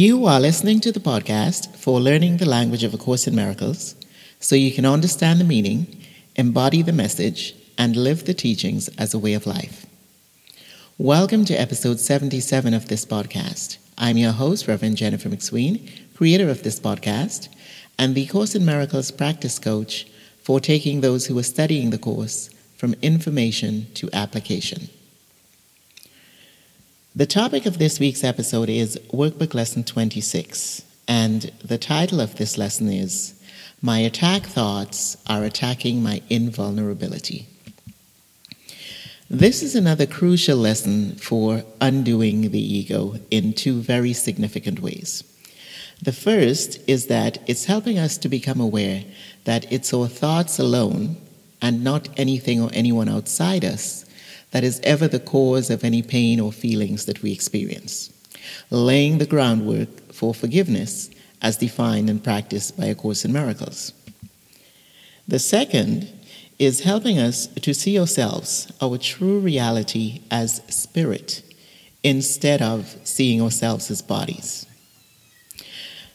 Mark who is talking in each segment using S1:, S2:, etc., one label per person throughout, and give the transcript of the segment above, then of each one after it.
S1: You are listening to the podcast for learning the language of A Course in Miracles so you can understand the meaning, embody the message, and live the teachings as a way of life. Welcome to episode 77 of this podcast. I'm your host, Reverend Jennifer McSween, creator of this podcast, and the Course in Miracles practice coach for taking those who are studying the course from information to application. The topic of this week's episode is Workbook Lesson 26, and the title of this lesson is My Attack Thoughts Are Attacking My Invulnerability. This is another crucial lesson for undoing the ego in two very significant ways. The first is that it's helping us to become aware that it's our thoughts alone and not anything or anyone outside us that is ever the cause of any pain or feelings that we experience, laying the groundwork for forgiveness as defined and practiced by A Course in Miracles. The second is helping us to see ourselves, our true reality, as spirit instead of seeing ourselves as bodies.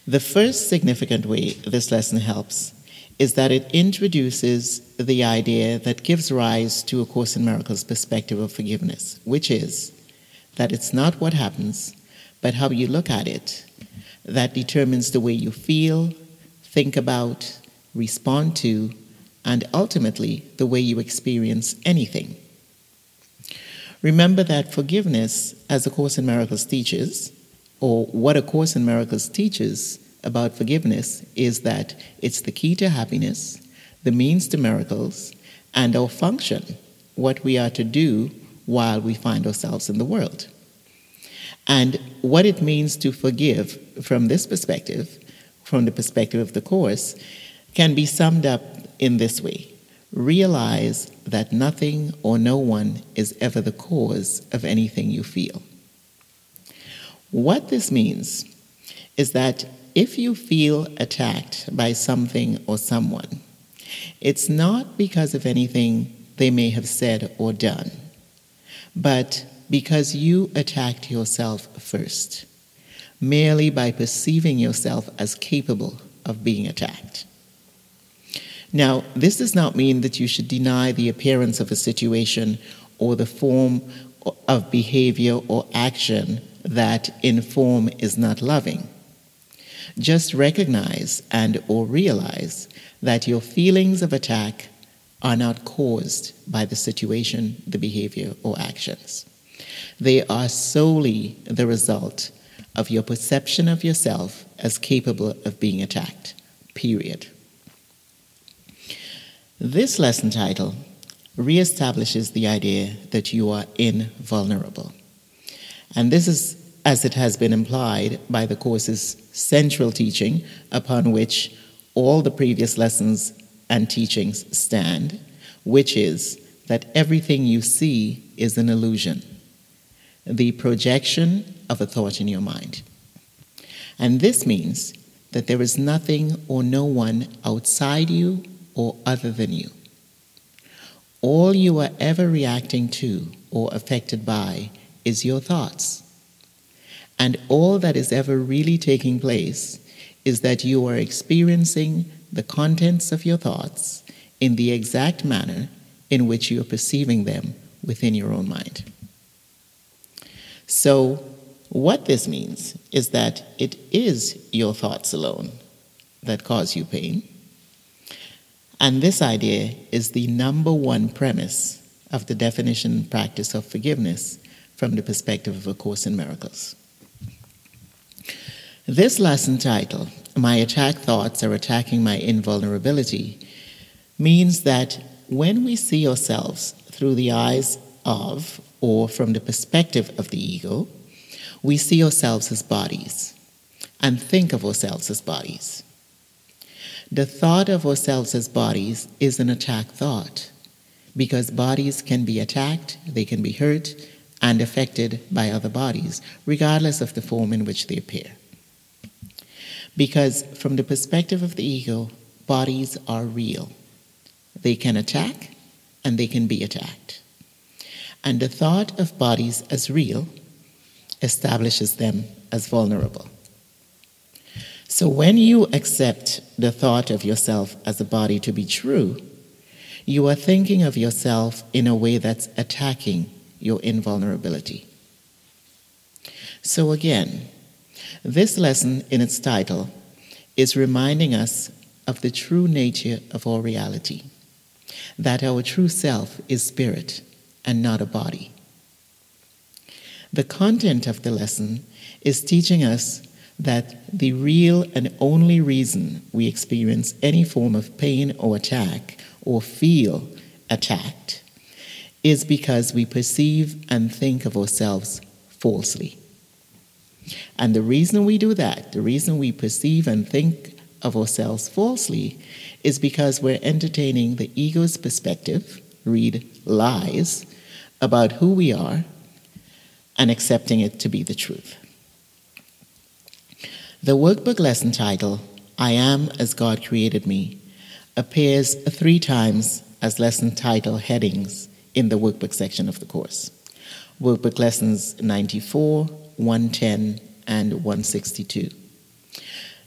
S1: The first significant way this lesson helps is that it introduces the idea that gives rise to A Course in Miracles perspective of forgiveness, which is that it's not what happens, but how you look at it that determines the way you feel, think about, respond to, and ultimately the way you experience anything. Remember that forgiveness, as A Course in Miracles teaches, or what A Course in Miracles teaches, about forgiveness is that it's the key to happiness, the means to miracles, and our function, what we are to do while we find ourselves in the world. And what it means to forgive from this perspective, from the perspective of the Course, can be summed up in this way realize that nothing or no one is ever the cause of anything you feel. What this means is that if you feel attacked by something or someone, it's not because of anything they may have said or done, but because you attacked yourself first, merely by perceiving yourself as capable of being attacked. Now, this does not mean that you should deny the appearance of a situation or the form of behavior or action that in form is not loving. Just recognize and or realize that your feelings of attack are not caused by the situation, the behavior, or actions. They are solely the result of your perception of yourself as capable of being attacked. Period. This lesson title reestablishes the idea that you are invulnerable. And this is as it has been implied by the Course's central teaching upon which all the previous lessons and teachings stand, which is that everything you see is an illusion, the projection of a thought in your mind. And this means that there is nothing or no one outside you or other than you. All you are ever reacting to or affected by is your thoughts. And all that is ever really taking place is that you are experiencing the contents of your thoughts in the exact manner in which you are perceiving them within your own mind. So, what this means is that it is your thoughts alone that cause you pain. And this idea is the number one premise of the definition and practice of forgiveness from the perspective of A Course in Miracles. This lesson title, My Attack Thoughts Are Attacking My Invulnerability, means that when we see ourselves through the eyes of or from the perspective of the ego, we see ourselves as bodies and think of ourselves as bodies. The thought of ourselves as bodies is an attack thought because bodies can be attacked, they can be hurt, and affected by other bodies, regardless of the form in which they appear. Because from the perspective of the ego, bodies are real. They can attack and they can be attacked. And the thought of bodies as real establishes them as vulnerable. So when you accept the thought of yourself as a body to be true, you are thinking of yourself in a way that's attacking your invulnerability. So again, this lesson in its title is reminding us of the true nature of our reality, that our true self is spirit and not a body. The content of the lesson is teaching us that the real and only reason we experience any form of pain or attack or feel attacked is because we perceive and think of ourselves falsely. And the reason we do that, the reason we perceive and think of ourselves falsely, is because we're entertaining the ego's perspective, read lies, about who we are and accepting it to be the truth. The workbook lesson title, I Am as God Created Me, appears three times as lesson title headings in the workbook section of the course. Workbook lessons 94, 110, and 162.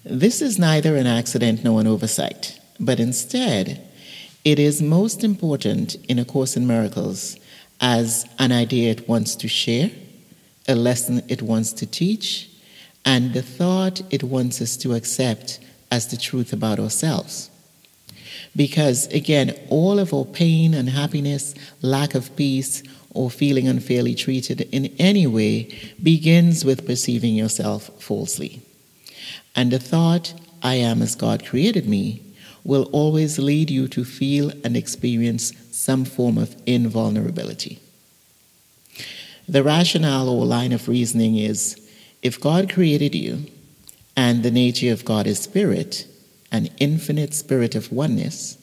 S1: This is neither an accident nor an oversight, but instead, it is most important in A Course in Miracles as an idea it wants to share, a lesson it wants to teach, and the thought it wants us to accept as the truth about ourselves. Because again, all of our pain, unhappiness, lack of peace, or feeling unfairly treated in any way begins with perceiving yourself falsely. And the thought, I am as God created me, will always lead you to feel and experience some form of invulnerability. The rationale or line of reasoning is if God created you, and the nature of God is spirit, an infinite spirit of oneness,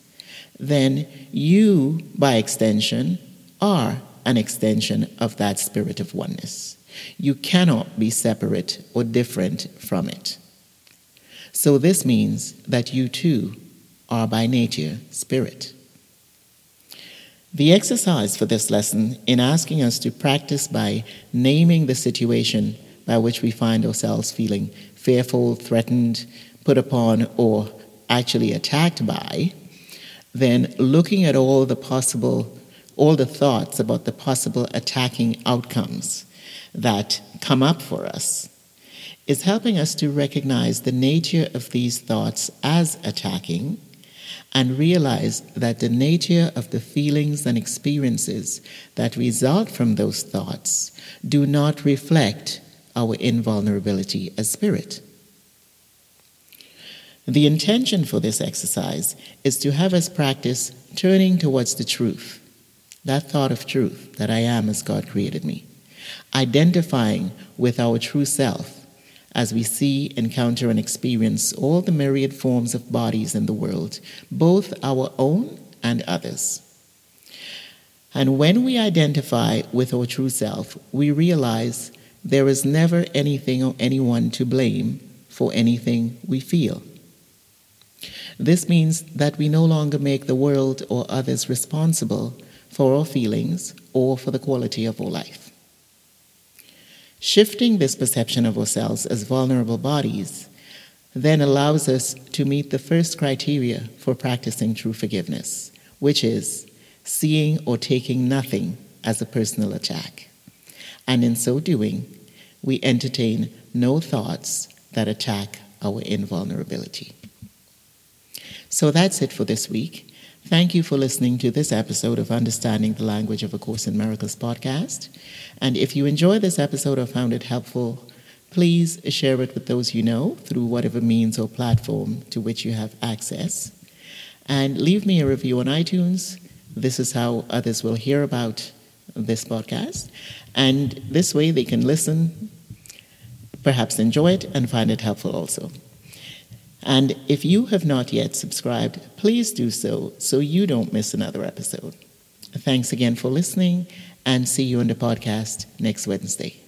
S1: then you, by extension, are an extension of that spirit of oneness. You cannot be separate or different from it. So this means that you too are by nature spirit. The exercise for this lesson in asking us to practice by naming the situation by which we find ourselves feeling fearful, threatened, put upon, or actually attacked by, then looking at all the possible, all the thoughts about the possible attacking outcomes that come up for us, is helping us to recognize the nature of these thoughts as attacking and realize that the nature of the feelings and experiences that result from those thoughts do not reflect our invulnerability as spirit. The intention for this exercise is to have us practice turning towards the truth, that thought of truth that I am as God created me, identifying with our true self as we see, encounter, and experience all the myriad forms of bodies in the world, both our own and others. And when we identify with our true self, we realize there is never anything or anyone to blame for anything we feel. This means that we no longer make the world or others responsible for our feelings or for the quality of our life. Shifting this perception of ourselves as vulnerable bodies then allows us to meet the first criteria for practicing true forgiveness, which is seeing or taking nothing as a personal attack and in so doing, we entertain no thoughts that attack our invulnerability. So that's it for this week. Thank you for listening to this episode of Understanding the Language of A Course in Miracles podcast. And if you enjoyed this episode or found it helpful, please share it with those you know through whatever means or platform to which you have access. And leave me a review on iTunes. This is how others will hear about this podcast. And this way they can listen, perhaps enjoy it, and find it helpful also. And if you have not yet subscribed, please do so so you don't miss another episode. Thanks again for listening, and see you on the podcast next Wednesday.